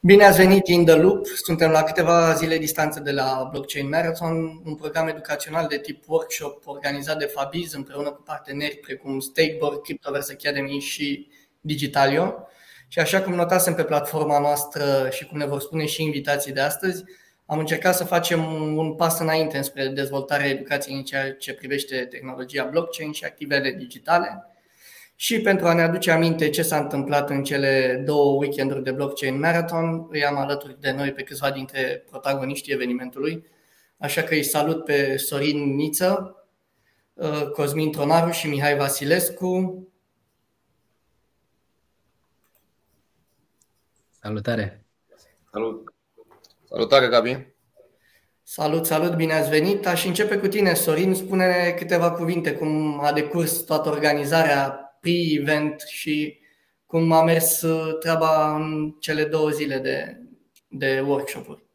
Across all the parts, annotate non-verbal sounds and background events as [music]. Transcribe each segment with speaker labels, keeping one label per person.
Speaker 1: Bine ați venit in the loop. Suntem la câteva zile distanță de la Blockchain Marathon, un program educațional de tip workshop organizat de Fabiz împreună cu parteneri precum Stakeboard, Cryptoverse Academy și Digitalio. Și așa cum notasem pe platforma noastră și cum ne vor spune și invitații de astăzi, am încercat să facem un pas înainte spre dezvoltarea educației în ceea ce privește tehnologia blockchain și activele digitale. Și pentru a ne aduce aminte ce s-a întâmplat în cele două weekenduri de blockchain marathon, îi am alături de noi pe câțiva dintre protagoniștii evenimentului. Așa că îi salut pe Sorin Niță, uh, Cosmin Tronaru și Mihai Vasilescu.
Speaker 2: Salutare!
Speaker 3: Salut! Salutare, Gabi!
Speaker 1: Salut, salut, bine ați venit! Aș începe cu tine, Sorin. Spune câteva cuvinte cum a decurs toată organizarea pre-event și cum a mers uh, treaba în cele două zile de, de workshop-uri.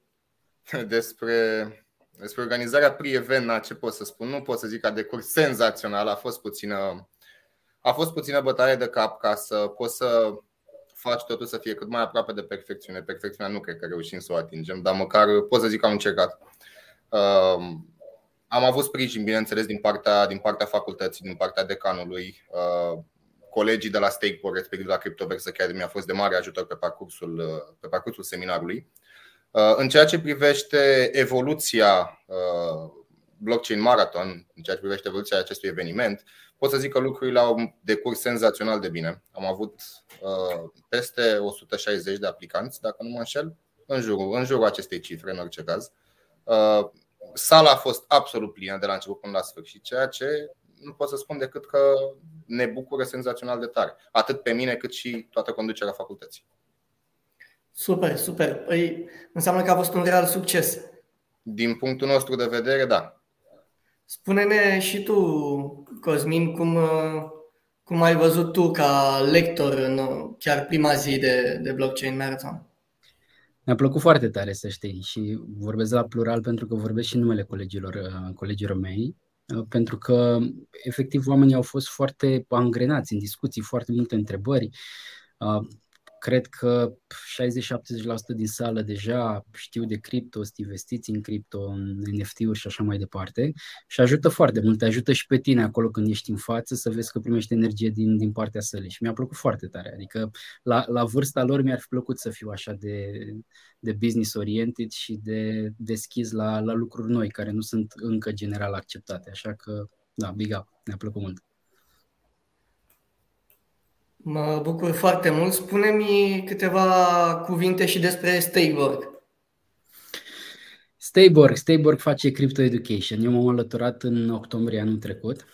Speaker 1: [laughs]
Speaker 3: Despre, despre organizarea pre-event, ce pot să spun? Nu pot să zic că a decurs senzațional, a fost puțină, a fost puțină bătaie de cap ca să poți să faci totul să fie cât mai aproape de perfecțiune. Perfecțiunea nu cred că reușim să o atingem, dar măcar pot să zic că am încercat. Uh, am avut sprijin, bineînțeles, din partea, din partea facultății, din partea decanului. Uh, colegii de la Stakeboard, respectiv la Cryptoverse Academy, a fost de mare ajutor pe parcursul, pe parcursul seminarului. Uh, în ceea ce privește evoluția uh, Blockchain Marathon, în ceea ce privește evoluția acestui eveniment, pot să zic că lucrurile au decurs senzațional de bine. Am avut uh, peste 160 de aplicanți, dacă nu mă înșel, în jurul, în jurul acestei cifre, în orice caz. Sala a fost absolut plină de la început până la sfârșit, ceea ce nu pot să spun decât că ne bucură senzațional de tare. Atât pe mine cât și toată conducerea facultății.
Speaker 1: Super, super. Păi înseamnă că a fost un real succes.
Speaker 3: Din punctul nostru de vedere, da.
Speaker 1: Spune-ne și tu, Cosmin, cum, cum ai văzut tu ca lector în chiar prima zi de, de Blockchain Marathon?
Speaker 2: Mi-a plăcut foarte tare să știi și vorbesc la plural pentru că vorbesc și numele colegilor, colegilor mei. Uh, pentru că efectiv oamenii au fost foarte angrenați în discuții, foarte multe întrebări. Uh, cred că 60-70% din sală deja știu de cripto, sunt investiți în cripto, în NFT-uri și așa mai departe. Și ajută foarte mult, te ajută și pe tine acolo când ești în față să vezi că primești energie din, din partea sălii. Și mi-a plăcut foarte tare, adică la, la vârsta lor mi-ar fi plăcut să fiu așa de, de business oriented și de deschis la, la lucruri noi care nu sunt încă general acceptate, așa că da, big up, mi-a plăcut mult.
Speaker 1: Mă bucur foarte mult. Spune-mi câteva cuvinte și despre Stayborg.
Speaker 2: Stayborg, Stayborg face Crypto Education. Eu m-am alăturat în octombrie anul trecut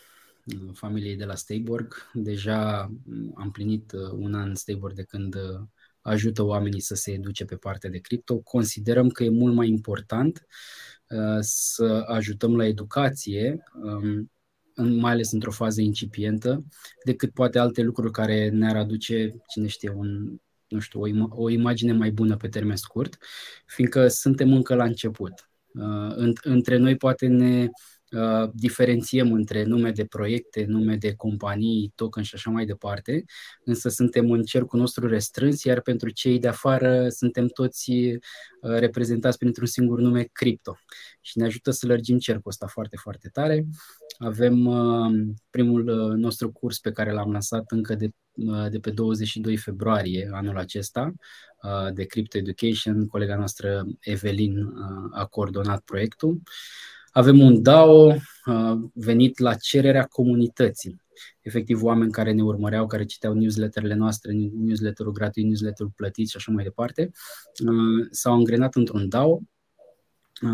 Speaker 2: familiei de la Stayborg. Deja am plinit uh, un an Stayborg de când uh, ajută oamenii să se educe pe partea de cripto. Considerăm că e mult mai important uh, să ajutăm la educație um, mai ales într-o fază incipientă, decât poate alte lucruri care ne-ar aduce, cine știe, un, nu știu, o, im- o imagine mai bună pe termen scurt, fiindcă suntem încă la început. Uh, între noi poate ne Uh, diferențiem între nume de proiecte, nume de companii, token și așa mai departe, însă suntem în cercul nostru restrâns, iar pentru cei de afară suntem toți uh, reprezentați printr-un singur nume cripto și ne ajută să lărgim cercul ăsta foarte, foarte tare. Avem uh, primul nostru curs pe care l-am lansat încă de, de pe 22 februarie anul acesta, de Crypto Education. Colega noastră Evelin a coordonat proiectul. Avem un DAO uh, venit la cererea comunității. Efectiv, oameni care ne urmăreau, care citeau newsletterele noastre, newsletterul gratuit, newsletterul plătit și așa mai departe, uh, s-au angrenat într-un DAO uh,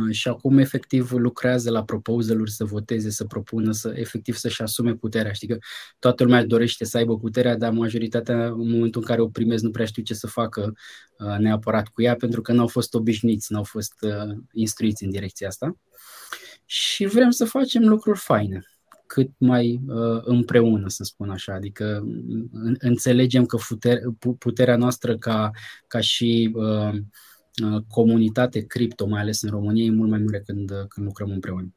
Speaker 2: și acum efectiv lucrează la proposal să voteze, să propună, să efectiv să-și asume puterea. Știi că toată lumea dorește să aibă puterea, dar majoritatea în momentul în care o primezi nu prea știu ce să facă neapărat cu ea pentru că n-au fost obișnuiți, n-au fost instruiți în direcția asta și vrem să facem lucruri faine cât mai uh, împreună, să spun așa. Adică în, înțelegem că puter, puterea noastră ca, ca și uh, uh, comunitate cripto, mai ales în România, e mult mai mare când, când lucrăm împreună.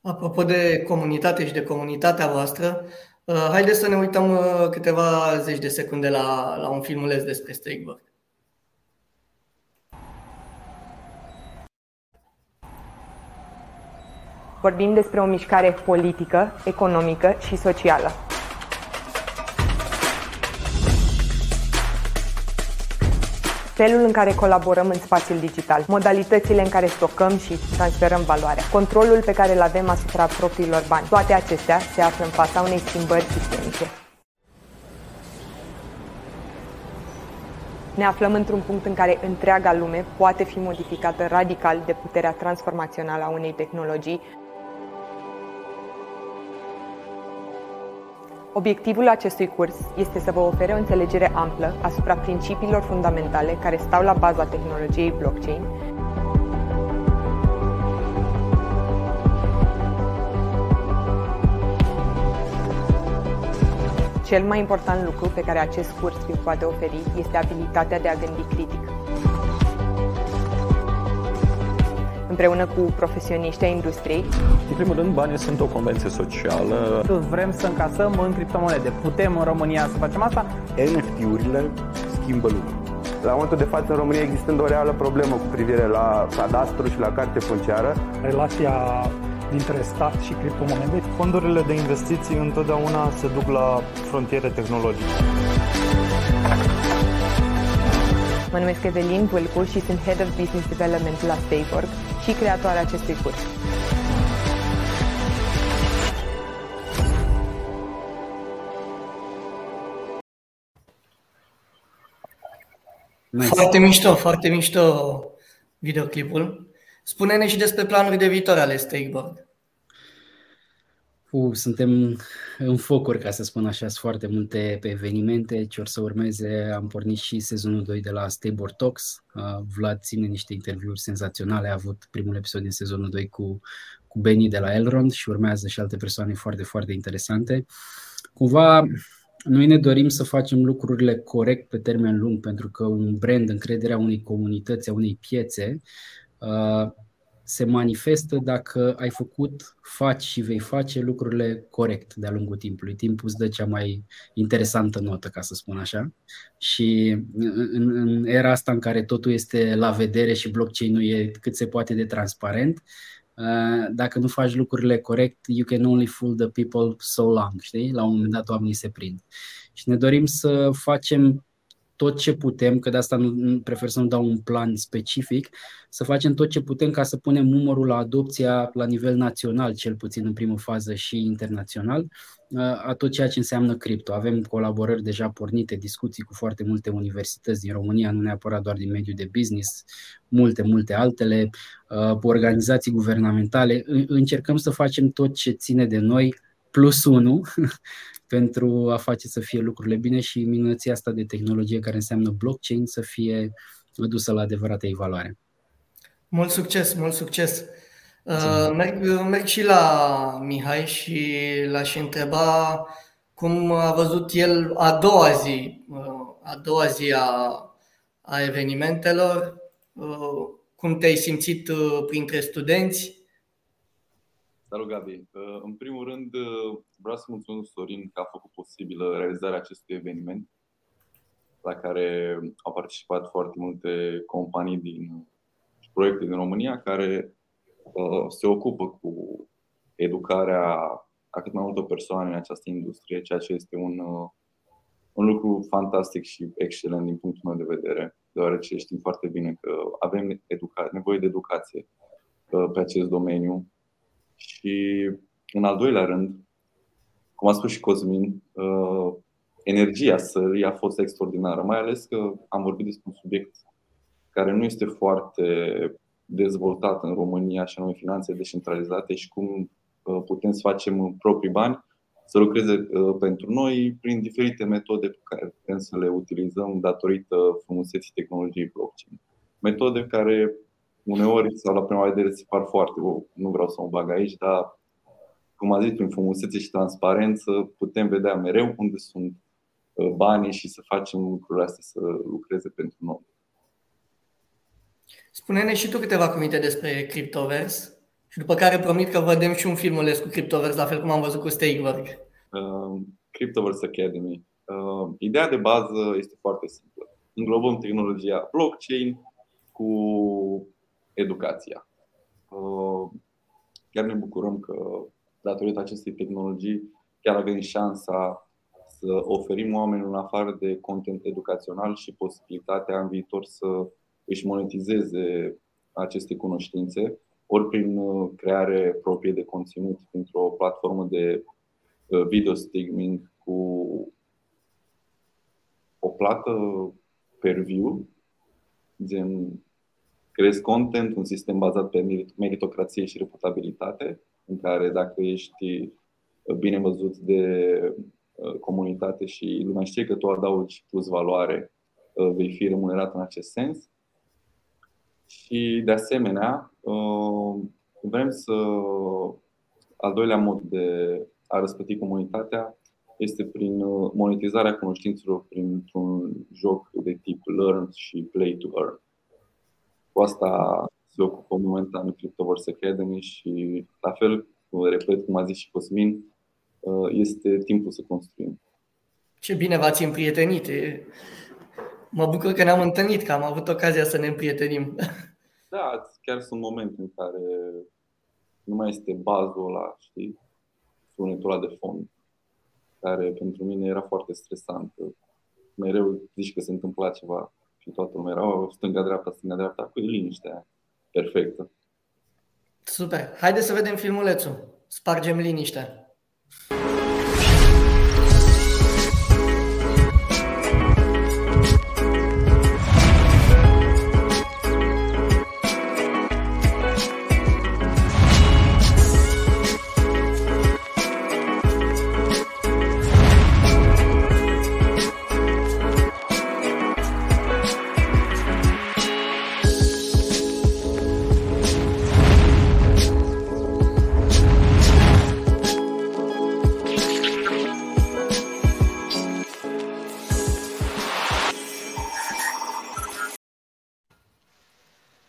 Speaker 1: Apropo de comunitate și de comunitatea voastră, haideți să ne uităm câteva zeci de secunde la, la un filmuleț despre Strikeberg.
Speaker 4: Vorbim despre o mișcare politică, economică și socială felul în care colaborăm în spațiul digital, modalitățile în care stocăm și transferăm valoarea, controlul pe care îl avem asupra propriilor bani. Toate acestea se află în fața unei schimbări sistemice. Ne aflăm într-un punct în care întreaga lume poate fi modificată radical de puterea transformațională a unei tehnologii Obiectivul acestui curs este să vă ofere o înțelegere amplă asupra principiilor fundamentale care stau la baza tehnologiei blockchain Cel mai important lucru pe care acest curs vi poate oferi este abilitatea de a gândi critic. Împreună cu profesioniștii industriei.
Speaker 5: În primul rând, banii sunt o convenție socială.
Speaker 6: Vrem să încasăm în criptomonede. Putem în România să facem asta?
Speaker 7: NFT-urile schimbă lumea. La momentul de față în România existând o reală problemă cu privire la cadastru și la carte funciară.
Speaker 8: Relația dintre stat și criptomonede.
Speaker 9: Fondurile de investiții întotdeauna se duc la frontiere tehnologice.
Speaker 4: Mă numesc Evelin Vulcu și sunt Head of Business Development la Stayborg și creatoarea acestui curs.
Speaker 1: Nice. Foarte mișto, foarte mișto videoclipul. Spune-ne și despre planuri de viitor ale Stakeboard.
Speaker 2: Uh, suntem în focuri, ca să spun așa, sunt foarte multe pe evenimente ce or să urmeze. Am pornit și sezonul 2 de la Stable Talks. Uh, Vlad ține niște interviuri senzaționale. A avut primul episod din sezonul 2 cu, cu Benny de la Elrond și urmează și alte persoane foarte, foarte interesante. Cumva, noi ne dorim să facem lucrurile corect pe termen lung, pentru că un brand, încrederea unei comunități, a unei piețe, uh, se manifestă dacă ai făcut, faci și vei face lucrurile corect de-a lungul timpului. Timpul îți dă cea mai interesantă notă, ca să spun așa. Și în, în era asta în care totul este la vedere și blockchain-ul e cât se poate de transparent, uh, dacă nu faci lucrurile corect, you can only fool the people so long, știi? La un moment dat oamenii se prind. Și ne dorim să facem tot ce putem, că de asta nu prefer să nu dau un plan specific, să facem tot ce putem ca să punem numărul la adopția la nivel național, cel puțin în primă fază și internațional, a tot ceea ce înseamnă cripto. Avem colaborări deja pornite, discuții cu foarte multe universități din România, nu neapărat doar din mediul de business, multe, multe altele, cu organizații guvernamentale. Încercăm să facem tot ce ține de noi plus unu [laughs] pentru a face să fie lucrurile bine și minunăția asta de tehnologie care înseamnă blockchain să fie dusă la adevărată evaluare.
Speaker 1: Mult succes, mult succes! Uh, merg, merg și la Mihai și l-aș întreba cum a văzut el a doua zi, uh, a doua zi a, a evenimentelor, uh, cum te-ai simțit printre studenți
Speaker 10: Salut, Gabi! Uh, în primul rând, uh, vreau să mulțumesc Sorin că a făcut posibilă realizarea acestui eveniment la care au participat foarte multe companii din proiecte din România care uh, se ocupă cu educarea a cât mai multe persoane în această industrie, ceea ce este un, un lucru fantastic și excelent din punctul meu de vedere, deoarece știm foarte bine că avem educa- nevoie de educație pe acest domeniu și, în al doilea rând, cum a spus și Cosmin, uh, energia sării a fost extraordinară, mai ales că am vorbit despre un subiect care nu este foarte dezvoltat în România, și anume finanțe descentralizate și cum uh, putem să facem proprii bani să lucreze uh, pentru noi prin diferite metode pe care putem să le utilizăm datorită frumuseții tehnologiei blockchain. Metode care uneori sau la prima vedere se par foarte, nu vreau să mă bag aici, dar cum a zis, prin frumusețe și transparență putem vedea mereu unde sunt uh, banii și să facem lucrurile astea să lucreze pentru noi.
Speaker 1: Spune-ne și tu câteva cuvinte despre Cryptoverse și după care promit că vedem și un filmuleț cu Cryptoverse, la fel cum am văzut cu Stakework.
Speaker 10: Uh, Cryptoverse Academy. Uh, ideea de bază este foarte simplă. Înglobăm tehnologia blockchain cu educația. Uh, chiar ne bucurăm că datorită acestei tehnologii chiar avem șansa să oferim oamenilor în afară de content educațional și posibilitatea în viitor să își monetizeze aceste cunoștințe, ori prin uh, creare proprie de conținut printr-o platformă de uh, video streaming cu o plată per view, gen creezi content, un sistem bazat pe meritocrație și reputabilitate, în care dacă ești bine văzut de uh, comunitate și lumea știe că tu adaugi plus valoare, uh, vei fi remunerat în acest sens. Și de asemenea, uh, vrem să al doilea mod de a răspăti comunitatea este prin monetizarea cunoștințelor printr-un joc de tip Learn și Play to Earn. Cu asta se ocupă momentan Cryptoverse Academy și la fel, repet, cum a zis și Cosmin, Uh, este timpul să construim.
Speaker 1: Ce bine v-ați împrietenit! Mă bucur că ne-am întâlnit, că am avut ocazia să ne împrietenim. [laughs]
Speaker 10: Da, chiar sunt momente în care nu mai este bazul ăla, știi, sunetul ăla de fond, care pentru mine era foarte stresant. Mereu zici că se întâmpla ceva și toată lumea era oh, stânga-dreapta, stânga-dreapta, cu liniștea perfectă.
Speaker 1: Super. Haideți să vedem filmulețul. Spargem liniștea.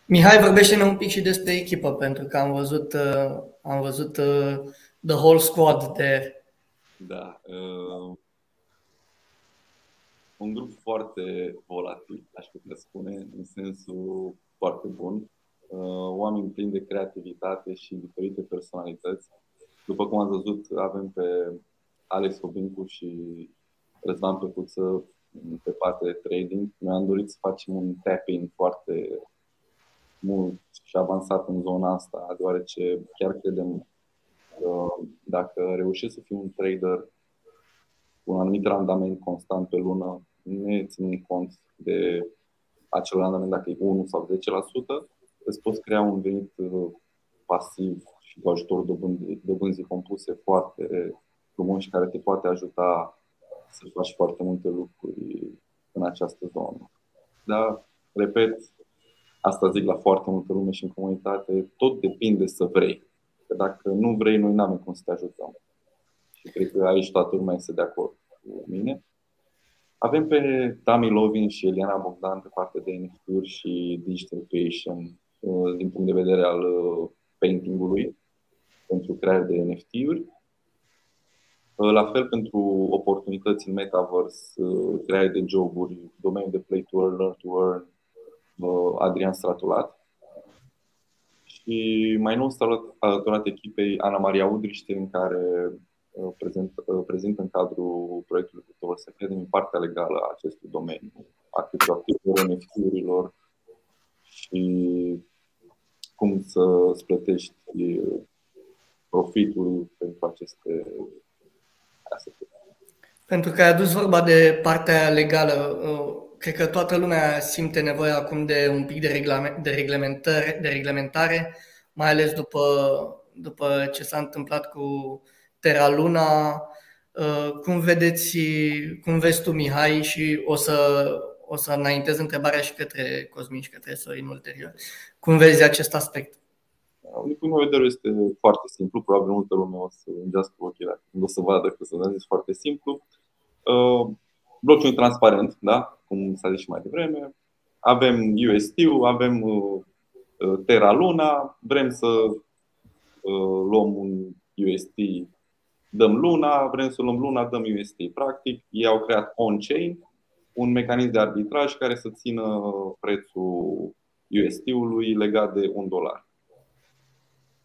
Speaker 1: Mihai, vorbește-ne un pic și despre echipă, pentru că am văzut, uh, am văzut uh, the whole squad de.
Speaker 10: Da. Uh, un grup foarte volatil, aș putea spune, în sensul foarte bun. Uh, oameni plini de creativitate și diferite personalități. După cum ați văzut, avem pe Alex Obincu și Răzvan Păcuță pe partea de trading. Noi am dorit să facem un tapping foarte mult și avansat în zona asta, deoarece chiar credem că dacă reușești să fii un trader cu un anumit randament constant pe lună, ne ținând cont de acel randament dacă e 1 sau 10%, îți poți crea un venit uh, pasiv și cu ajutorul dobânzii, dobânzii compuse foarte frumos și care te poate ajuta să faci foarte multe lucruri în această zonă. Dar, repet, Asta zic la foarte multă lume și în comunitate, tot depinde să vrei. Că dacă nu vrei, noi nu avem cum să te ajutăm. Și cred că aici toată lumea este de acord cu mine. Avem pe Tami Lovin și Eliana Bogdan pe partea de NFT-uri și digital creation uh, din punct de vedere al uh, paintingului pentru creare de NFT-uri. Uh, la fel pentru oportunități în metaverse, creare de joburi, domeniul de play to earn, learn to earn, Adrian Stratulat. Și mai nou s-a alăturat echipei Ana Maria Udriște, în care uh, prezent, uh, prezent în cadrul proiectului Cryptoverse Academy partea legală a acestui domeniu, a criptoactivelor, NFT-urilor și cum să îți plătești uh, profitul pentru aceste asete.
Speaker 1: Pentru că ai adus vorba de partea legală cred că toată lumea simte nevoia acum de un pic de, reglament, de, reglementare, de reglementare, mai ales după, după ce s-a întâmplat cu Terra Luna. Uh, cum vedeți, cum vezi tu, Mihai, și o să, o să înaintez întrebarea și către Cosmin și către Sorin ulterior. Cum vezi acest aspect?
Speaker 10: Din punct de vedere este foarte simplu, probabil multă lume o să îngească ochii dacă o să vadă că să zis foarte simplu. Uh, blockchain transparent, da? cum s-a zis și mai devreme. Avem UST-ul, avem uh, uh, Terra Luna, vrem să uh, luăm un UST, dăm Luna, vrem să luăm Luna, dăm UST. Practic, ei au creat on-chain un mecanism de arbitraj care să țină prețul UST-ului legat de un dolar.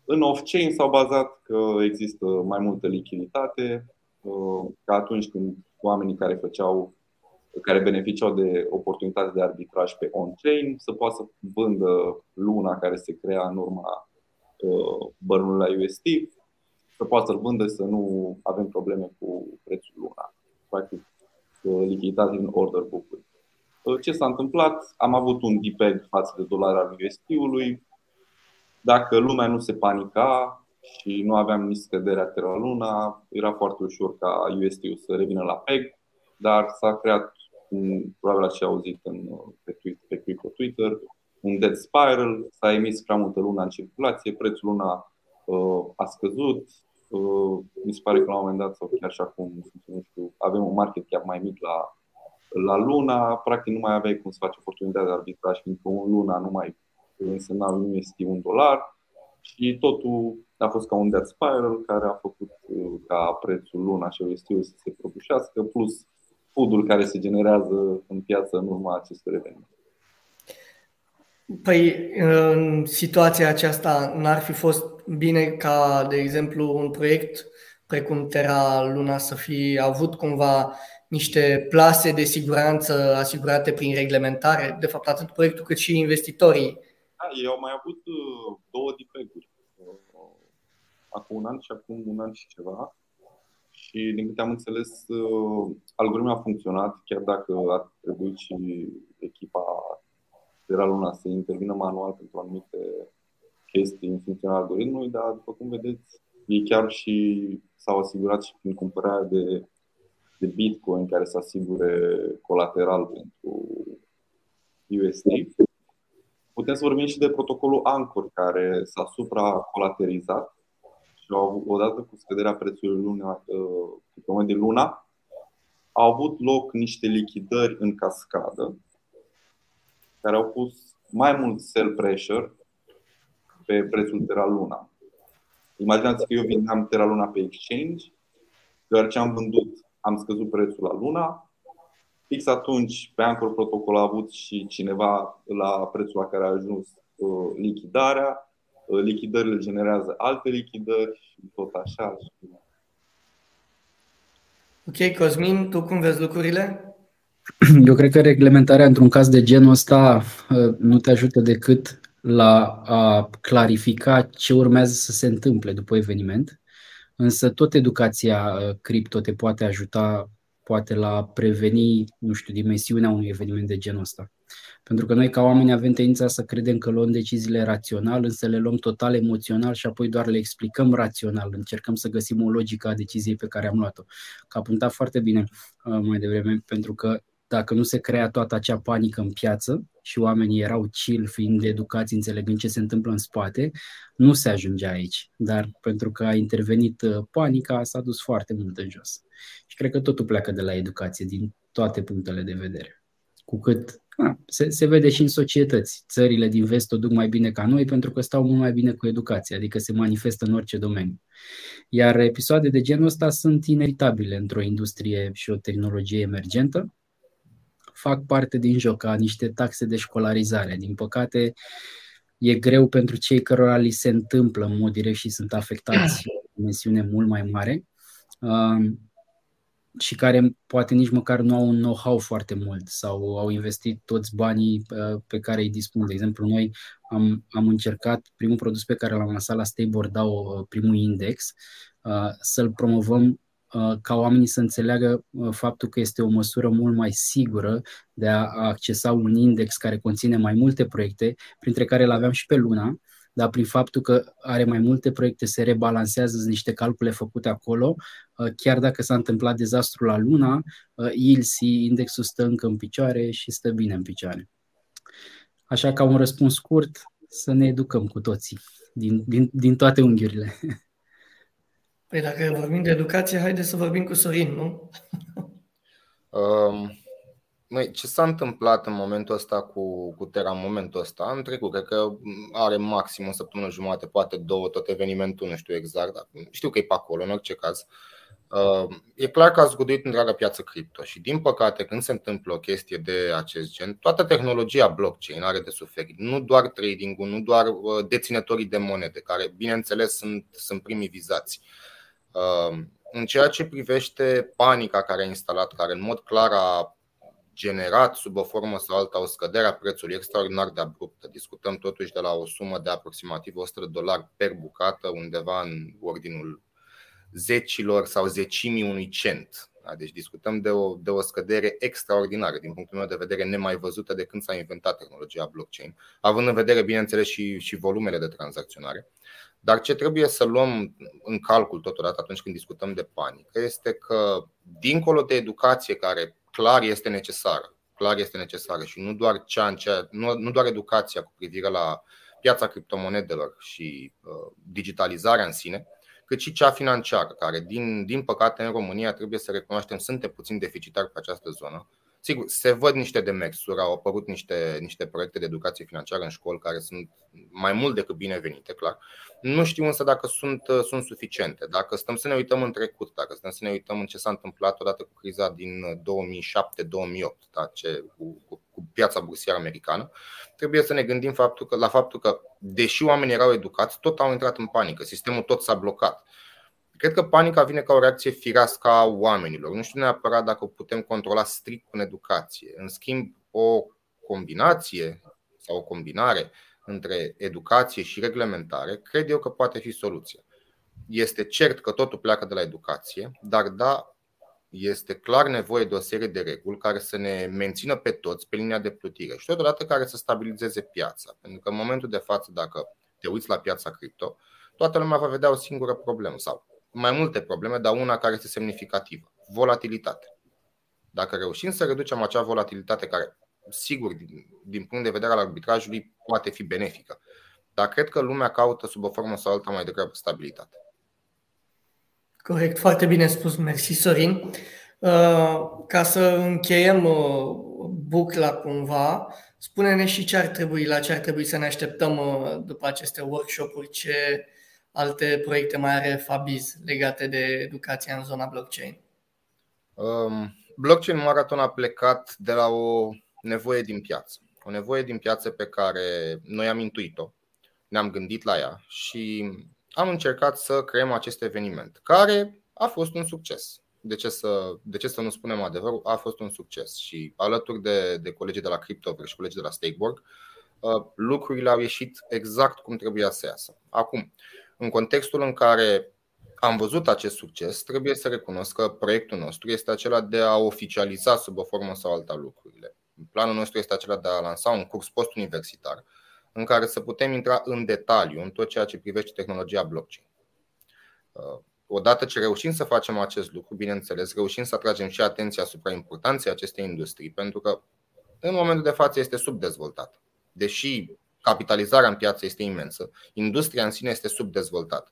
Speaker 10: În off-chain s-au bazat că există mai multă lichiditate, ca atunci când oamenii care făceau care beneficiau de oportunitate de arbitraj pe on-chain să poată să vândă luna care se crea în urma bărnului la UST, să poată să-l vândă să nu avem probleme cu prețul luna. Practic, lichiditate din order book-uri. Ce s-a întâmplat? Am avut un depeg față de dolar al UST-ului. Dacă lumea nu se panica și nu aveam nici scăderea Terra Luna, era foarte ușor ca UST-ul să revină la PEG, dar s-a creat, probabil ați auzit în, pe, Twitter, pe Crypto Twitter, un dead spiral, s-a emis prea multă lună în circulație, prețul luna uh, a scăzut, uh, mi se pare că la un moment dat, sau chiar și acum, nu știu, avem un market cap mai mic la la luna, practic nu mai aveai cum să faci oportunitatea de arbitraj, fiindcă un luna nu mai însemna nu este un dolar. Și totul a fost ca un death spiral care a făcut uh, ca prețul luna și OST-ul să se prăbușească, plus food care se generează în piață în urma acestui eveniment.
Speaker 1: Păi, în situația aceasta, n-ar fi fost bine ca, de exemplu, un proiect precum Terra Luna să fi avut cumva niște plase de siguranță asigurate prin reglementare, de fapt atât proiectul cât și investitorii.
Speaker 10: Da, ei au mai avut uh, două dipeguri. Uh, acum un an și acum un an și ceva. Și din câte am înțeles, uh, algoritmul a funcționat, chiar dacă a trebuit și echipa de la Luna să intervină manual pentru anumite chestii în funcționarea algoritmului, dar după cum vedeți, ei chiar și s-au asigurat și prin cumpărarea de de Bitcoin care să asigure colateral pentru USD. Putem să vorbim și de protocolul Anchor care s-a supracolaterizat și odată cu scăderea prețului luna, uh, de luna, au avut loc niște lichidări în cascadă care au pus mai mult sell pressure pe prețul Terra Luna. Imaginați că eu vindeam Terra Luna pe exchange, deoarece am vândut am scăzut prețul la luna. Fix atunci, pe Anchor Protocol a avut și cineva la prețul la care a ajuns uh, lichidarea. Uh, lichidările generează alte lichidări și tot așa.
Speaker 1: Ok, Cosmin, tu cum vezi lucrurile? [clears throat]
Speaker 2: Eu cred că reglementarea într-un caz de genul ăsta uh, nu te ajută decât la a clarifica ce urmează să se întâmple după eveniment Însă tot educația uh, cripto te poate ajuta poate la a preveni, nu știu, dimensiunea unui eveniment de genul ăsta. Pentru că noi ca oameni avem tendința să credem că luăm deciziile rațional, însă le luăm total emoțional și apoi doar le explicăm rațional. Încercăm să găsim o logică a deciziei pe care am luat-o. Că a punctat foarte bine uh, mai devreme, pentru că dacă nu se crea toată acea panică în piață și oamenii erau chill, fiind educați, înțelegând ce se întâmplă în spate, nu se ajunge aici. Dar pentru că a intervenit uh, panica, s-a dus foarte mult în jos. Și cred că totul pleacă de la educație, din toate punctele de vedere. Cu cât a, se, se vede și în societăți. Țările din vest o duc mai bine ca noi pentru că stau mult mai bine cu educația, adică se manifestă în orice domeniu. Iar episoade de genul ăsta sunt inevitabile într-o industrie și o tehnologie emergentă, fac parte din joc ca niște taxe de școlarizare. Din păcate, e greu pentru cei cărora li se întâmplă în mod direct și sunt afectați [clears throat] o dimensiune mult mai mare uh, și care poate nici măcar nu au un know-how foarte mult sau au investit toți banii uh, pe care îi dispun. De exemplu, noi am, am încercat primul produs pe care l-am lansat la Stable DAO, uh, primul index, să-l promovăm Uh, ca oamenii să înțeleagă uh, faptul că este o măsură mult mai sigură de a accesa un index care conține mai multe proiecte, printre care îl aveam și pe Luna, dar prin faptul că are mai multe proiecte, se rebalansează niște calcule făcute acolo, uh, chiar dacă s-a întâmplat dezastru la Luna, ILC, indexul stă încă în picioare și stă bine în picioare. Așa că un răspuns scurt, să ne educăm cu toții, din, din, din toate unghiurile. [laughs]
Speaker 1: Păi dacă vorbim de educație, haide să vorbim cu Sorin, nu?
Speaker 3: Um, măi, ce s-a întâmplat în momentul ăsta cu, cu Terra, în momentul ăsta, în trecut, cred că are maxim o săptămână jumate, poate două, tot evenimentul, nu știu exact, dar știu că e pe acolo, în orice caz. Uh, e clar că a zguduit întreaga piață cripto și, din păcate, când se întâmplă o chestie de acest gen, toată tehnologia blockchain are de suferit. Nu doar trading-ul, nu doar uh, deținătorii de monede, care, bineînțeles, sunt, sunt primii vizați. Uh, în ceea ce privește panica care a instalat, care în mod clar a generat sub o formă sau alta o scădere a prețului extraordinar de abruptă. Discutăm totuși de la o sumă de aproximativ 100 de dolari per bucată, undeva în ordinul zecilor sau zecimii unui cent. Da? Deci discutăm de o, de o scădere extraordinară, din punctul meu de vedere, nemai văzută de când s-a inventat tehnologia blockchain, având în vedere, bineînțeles, și, și volumele de tranzacționare. Dar ce trebuie să luăm în calcul totodată atunci când discutăm de panică este că, dincolo de educație care clar este necesară, clar este necesară și nu doar, cea în cea, nu, nu doar educația cu privire la piața criptomonedelor și uh, digitalizarea în sine, cât și cea financiară, care, din, din păcate, în România, trebuie să recunoaștem, suntem puțin deficitari pe această zonă. Sigur, se văd niște demersuri, au apărut niște, niște proiecte de educație financiară în școli care sunt mai mult decât binevenite, clar. Nu știu însă dacă sunt, sunt suficiente. Dacă stăm să ne uităm în trecut, dacă stăm să ne uităm în ce s-a întâmplat odată cu criza din 2007-2008, da, ce, cu, cu, cu piața bursieră americană, trebuie să ne gândim faptul că, la faptul că, deși oamenii erau educați, tot au intrat în panică, sistemul tot s-a blocat. Cred că panica vine ca o reacție firească a oamenilor. Nu știu neapărat dacă o putem controla strict cu educație. În schimb, o combinație sau o combinare între educație și reglementare, cred eu că poate fi soluția. Este cert că totul pleacă de la educație, dar da, este clar nevoie de o serie de reguli care să ne mențină pe toți pe linia de plutire și totodată care să stabilizeze piața. Pentru că în momentul de față, dacă te uiți la piața cripto, toată lumea va vedea o singură problemă sau mai multe probleme, dar una care este semnificativă. Volatilitate. Dacă reușim să reducem acea volatilitate care, sigur, din, din punct de vedere al arbitrajului, poate fi benefică, dar cred că lumea caută sub o formă sau alta mai degrabă stabilitate.
Speaker 1: Corect, foarte bine spus, mersi Sorin. Uh, ca să încheiem uh, bucla cumva, spune-ne și ce ar trebui, la ce ar trebui să ne așteptăm uh, după aceste workshop-uri, ce alte proiecte mai are Fabiz legate de educația în zona blockchain?
Speaker 3: Um, blockchain Marathon a plecat de la o nevoie din piață. O nevoie din piață pe care noi am intuit-o, ne-am gândit la ea și am încercat să creăm acest eveniment, care a fost un succes. De ce să, de ce să nu spunem adevărul? A fost un succes și alături de, de colegii de la Cryptover și colegii de la Stakeborg, uh, lucrurile au ieșit exact cum trebuia să iasă. Acum, în contextul în care am văzut acest succes, trebuie să recunosc că proiectul nostru este acela de a oficializa sub o formă sau alta lucrurile. Planul nostru este acela de a lansa un curs post-universitar în care să putem intra în detaliu în tot ceea ce privește tehnologia blockchain. Uh, odată ce reușim să facem acest lucru, bineînțeles, reușim să atragem și atenția asupra importanței acestei industrii, pentru că în momentul de față este subdezvoltată. Deși capitalizarea în piață este imensă, industria în sine este subdezvoltată.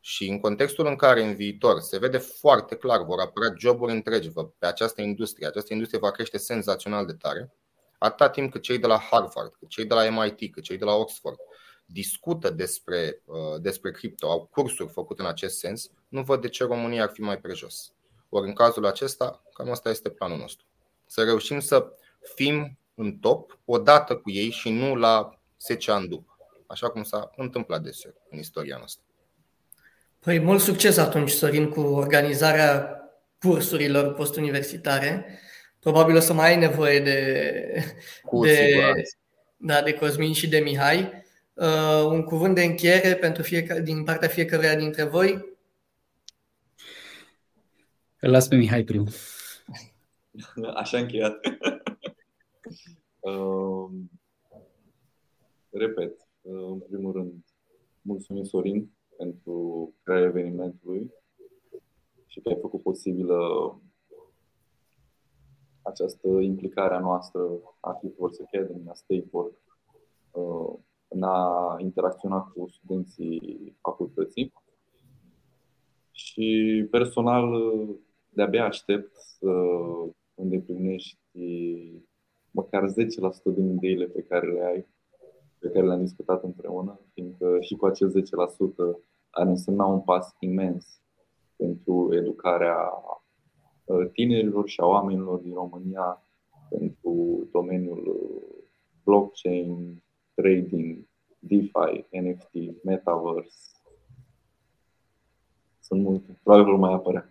Speaker 3: Și în contextul în care în viitor se vede foarte clar vor apărea joburi întregi pe această industrie, această industrie va crește senzațional de tare, atâta timp cât cei de la Harvard, cât cei de la MIT, cât cei de la Oxford discută despre, uh, despre cripto, au cursuri făcute în acest sens, nu văd de ce România ar fi mai prejos. Ori în cazul acesta, cam asta este planul nostru. Să reușim să fim în top odată cu ei și nu la 10 ani după, așa cum s-a întâmplat deseori în istoria noastră.
Speaker 1: Păi mult succes atunci, Sorin, cu organizarea cursurilor postuniversitare. Probabil o să mai ai nevoie de,
Speaker 3: cu
Speaker 1: de, da, de Cosmin și de Mihai. Uh, un cuvânt de încheiere pentru fiecare, din partea fiecăruia dintre voi?
Speaker 2: Îl las pe Mihai primul. [laughs]
Speaker 10: Așa încheiat. [laughs] uh, repet, uh, în primul rând, mulțumim Sorin pentru crearea evenimentului și că ai făcut posibilă această implicare a noastră a Force Academy, a Stayport, uh, în a interacționa cu studenții facultății. Și personal, de-abia aștept să îndeplinești măcar 10% din ideile pe care le ai pe care le-am discutat împreună, fiindcă și cu acest 10% ar însemna un pas imens pentru educarea uh, tinerilor și a oamenilor din România pentru domeniul blockchain, trading, DeFi, NFT, Metaverse. Sunt multe. Probabil vor mai apărea.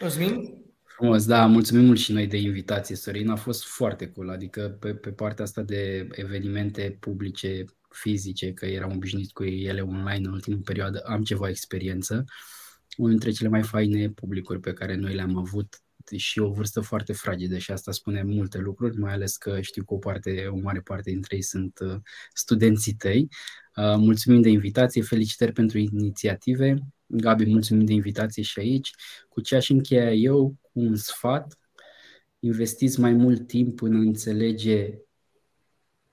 Speaker 1: Cosmin?
Speaker 2: Frumos, da, mulțumim mult și noi de invitație, Sorin. A fost foarte cool, adică pe, pe partea asta de evenimente publice, fizice, că eram obișnuit cu ele online în ultima perioadă, am ceva experiență. Unul dintre cele mai faine publicuri pe care noi le-am avut și o vârstă foarte fragedă și asta spune multe lucruri, mai ales că știu că o, parte, o mare parte dintre ei sunt uh, studenții tăi. Uh, mulțumim de invitație, felicitări pentru inițiative. Gabi, mulțumim de invitație și aici. Cu ce aș încheia eu, cu un sfat, investiți mai mult timp în a înțelege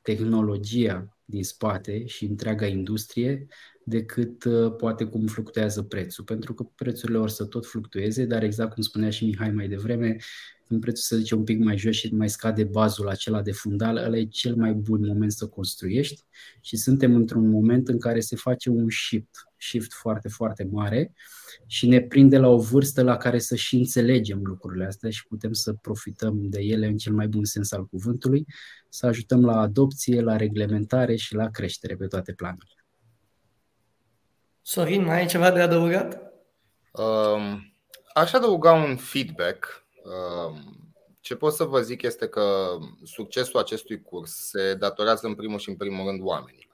Speaker 2: tehnologia din spate și întreaga industrie decât uh, poate cum fluctuează prețul. Pentru că prețurile or să tot fluctueze, dar exact cum spunea și Mihai mai devreme, când prețul se duce un pic mai jos și mai scade bazul acela de fundal, ăla e cel mai bun moment să construiești și suntem într-un moment în care se face un shift, shift foarte, foarte mare și ne prinde la o vârstă la care să și înțelegem lucrurile astea și putem să profităm de ele în cel mai bun sens al cuvântului, să ajutăm la adopție, la reglementare și la creștere pe toate planurile.
Speaker 1: Sorin, mai ai ceva de adăugat?
Speaker 3: Um, aș adăuga un feedback. Um, ce pot să vă zic este că succesul acestui curs se datorează în primul și în primul rând oamenilor.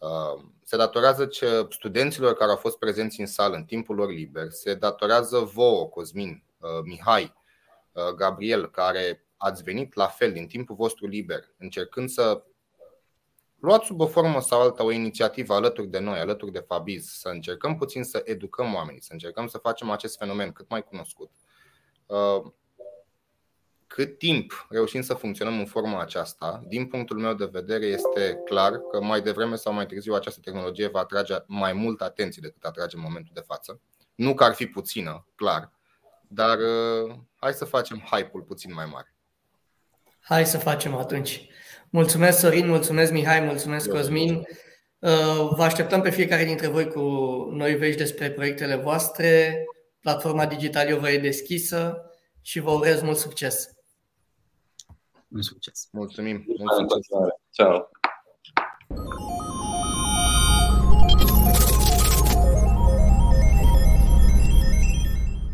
Speaker 3: Um, se datorează ce studenților care au fost prezenți în sală în timpul lor liber, se datorează vouă, Cosmin, uh, Mihai, uh, Gabriel, care ați venit la fel din timpul vostru liber, încercând să luați sub o formă sau alta o inițiativă alături de noi, alături de Fabiz, să încercăm puțin să educăm oamenii, să încercăm să facem acest fenomen cât mai cunoscut. Uh, cât timp reușim să funcționăm în forma aceasta, din punctul meu de vedere, este clar că mai devreme sau mai târziu această tehnologie va atrage mai mult atenție decât atrage în momentul de față. Nu că ar fi puțină, clar, dar uh, hai să facem hype-ul puțin mai mare.
Speaker 1: Hai să facem atunci. Mulțumesc, Sorin, mulțumesc, Mihai, mulțumesc, Cosmin. Uh, vă așteptăm pe fiecare dintre voi cu noi vești despre proiectele voastre. Platforma Digitalio vă e deschisă și vă urez mult succes.
Speaker 2: Mult succes!
Speaker 3: Mulțumim!
Speaker 10: Mult succes! Ciao!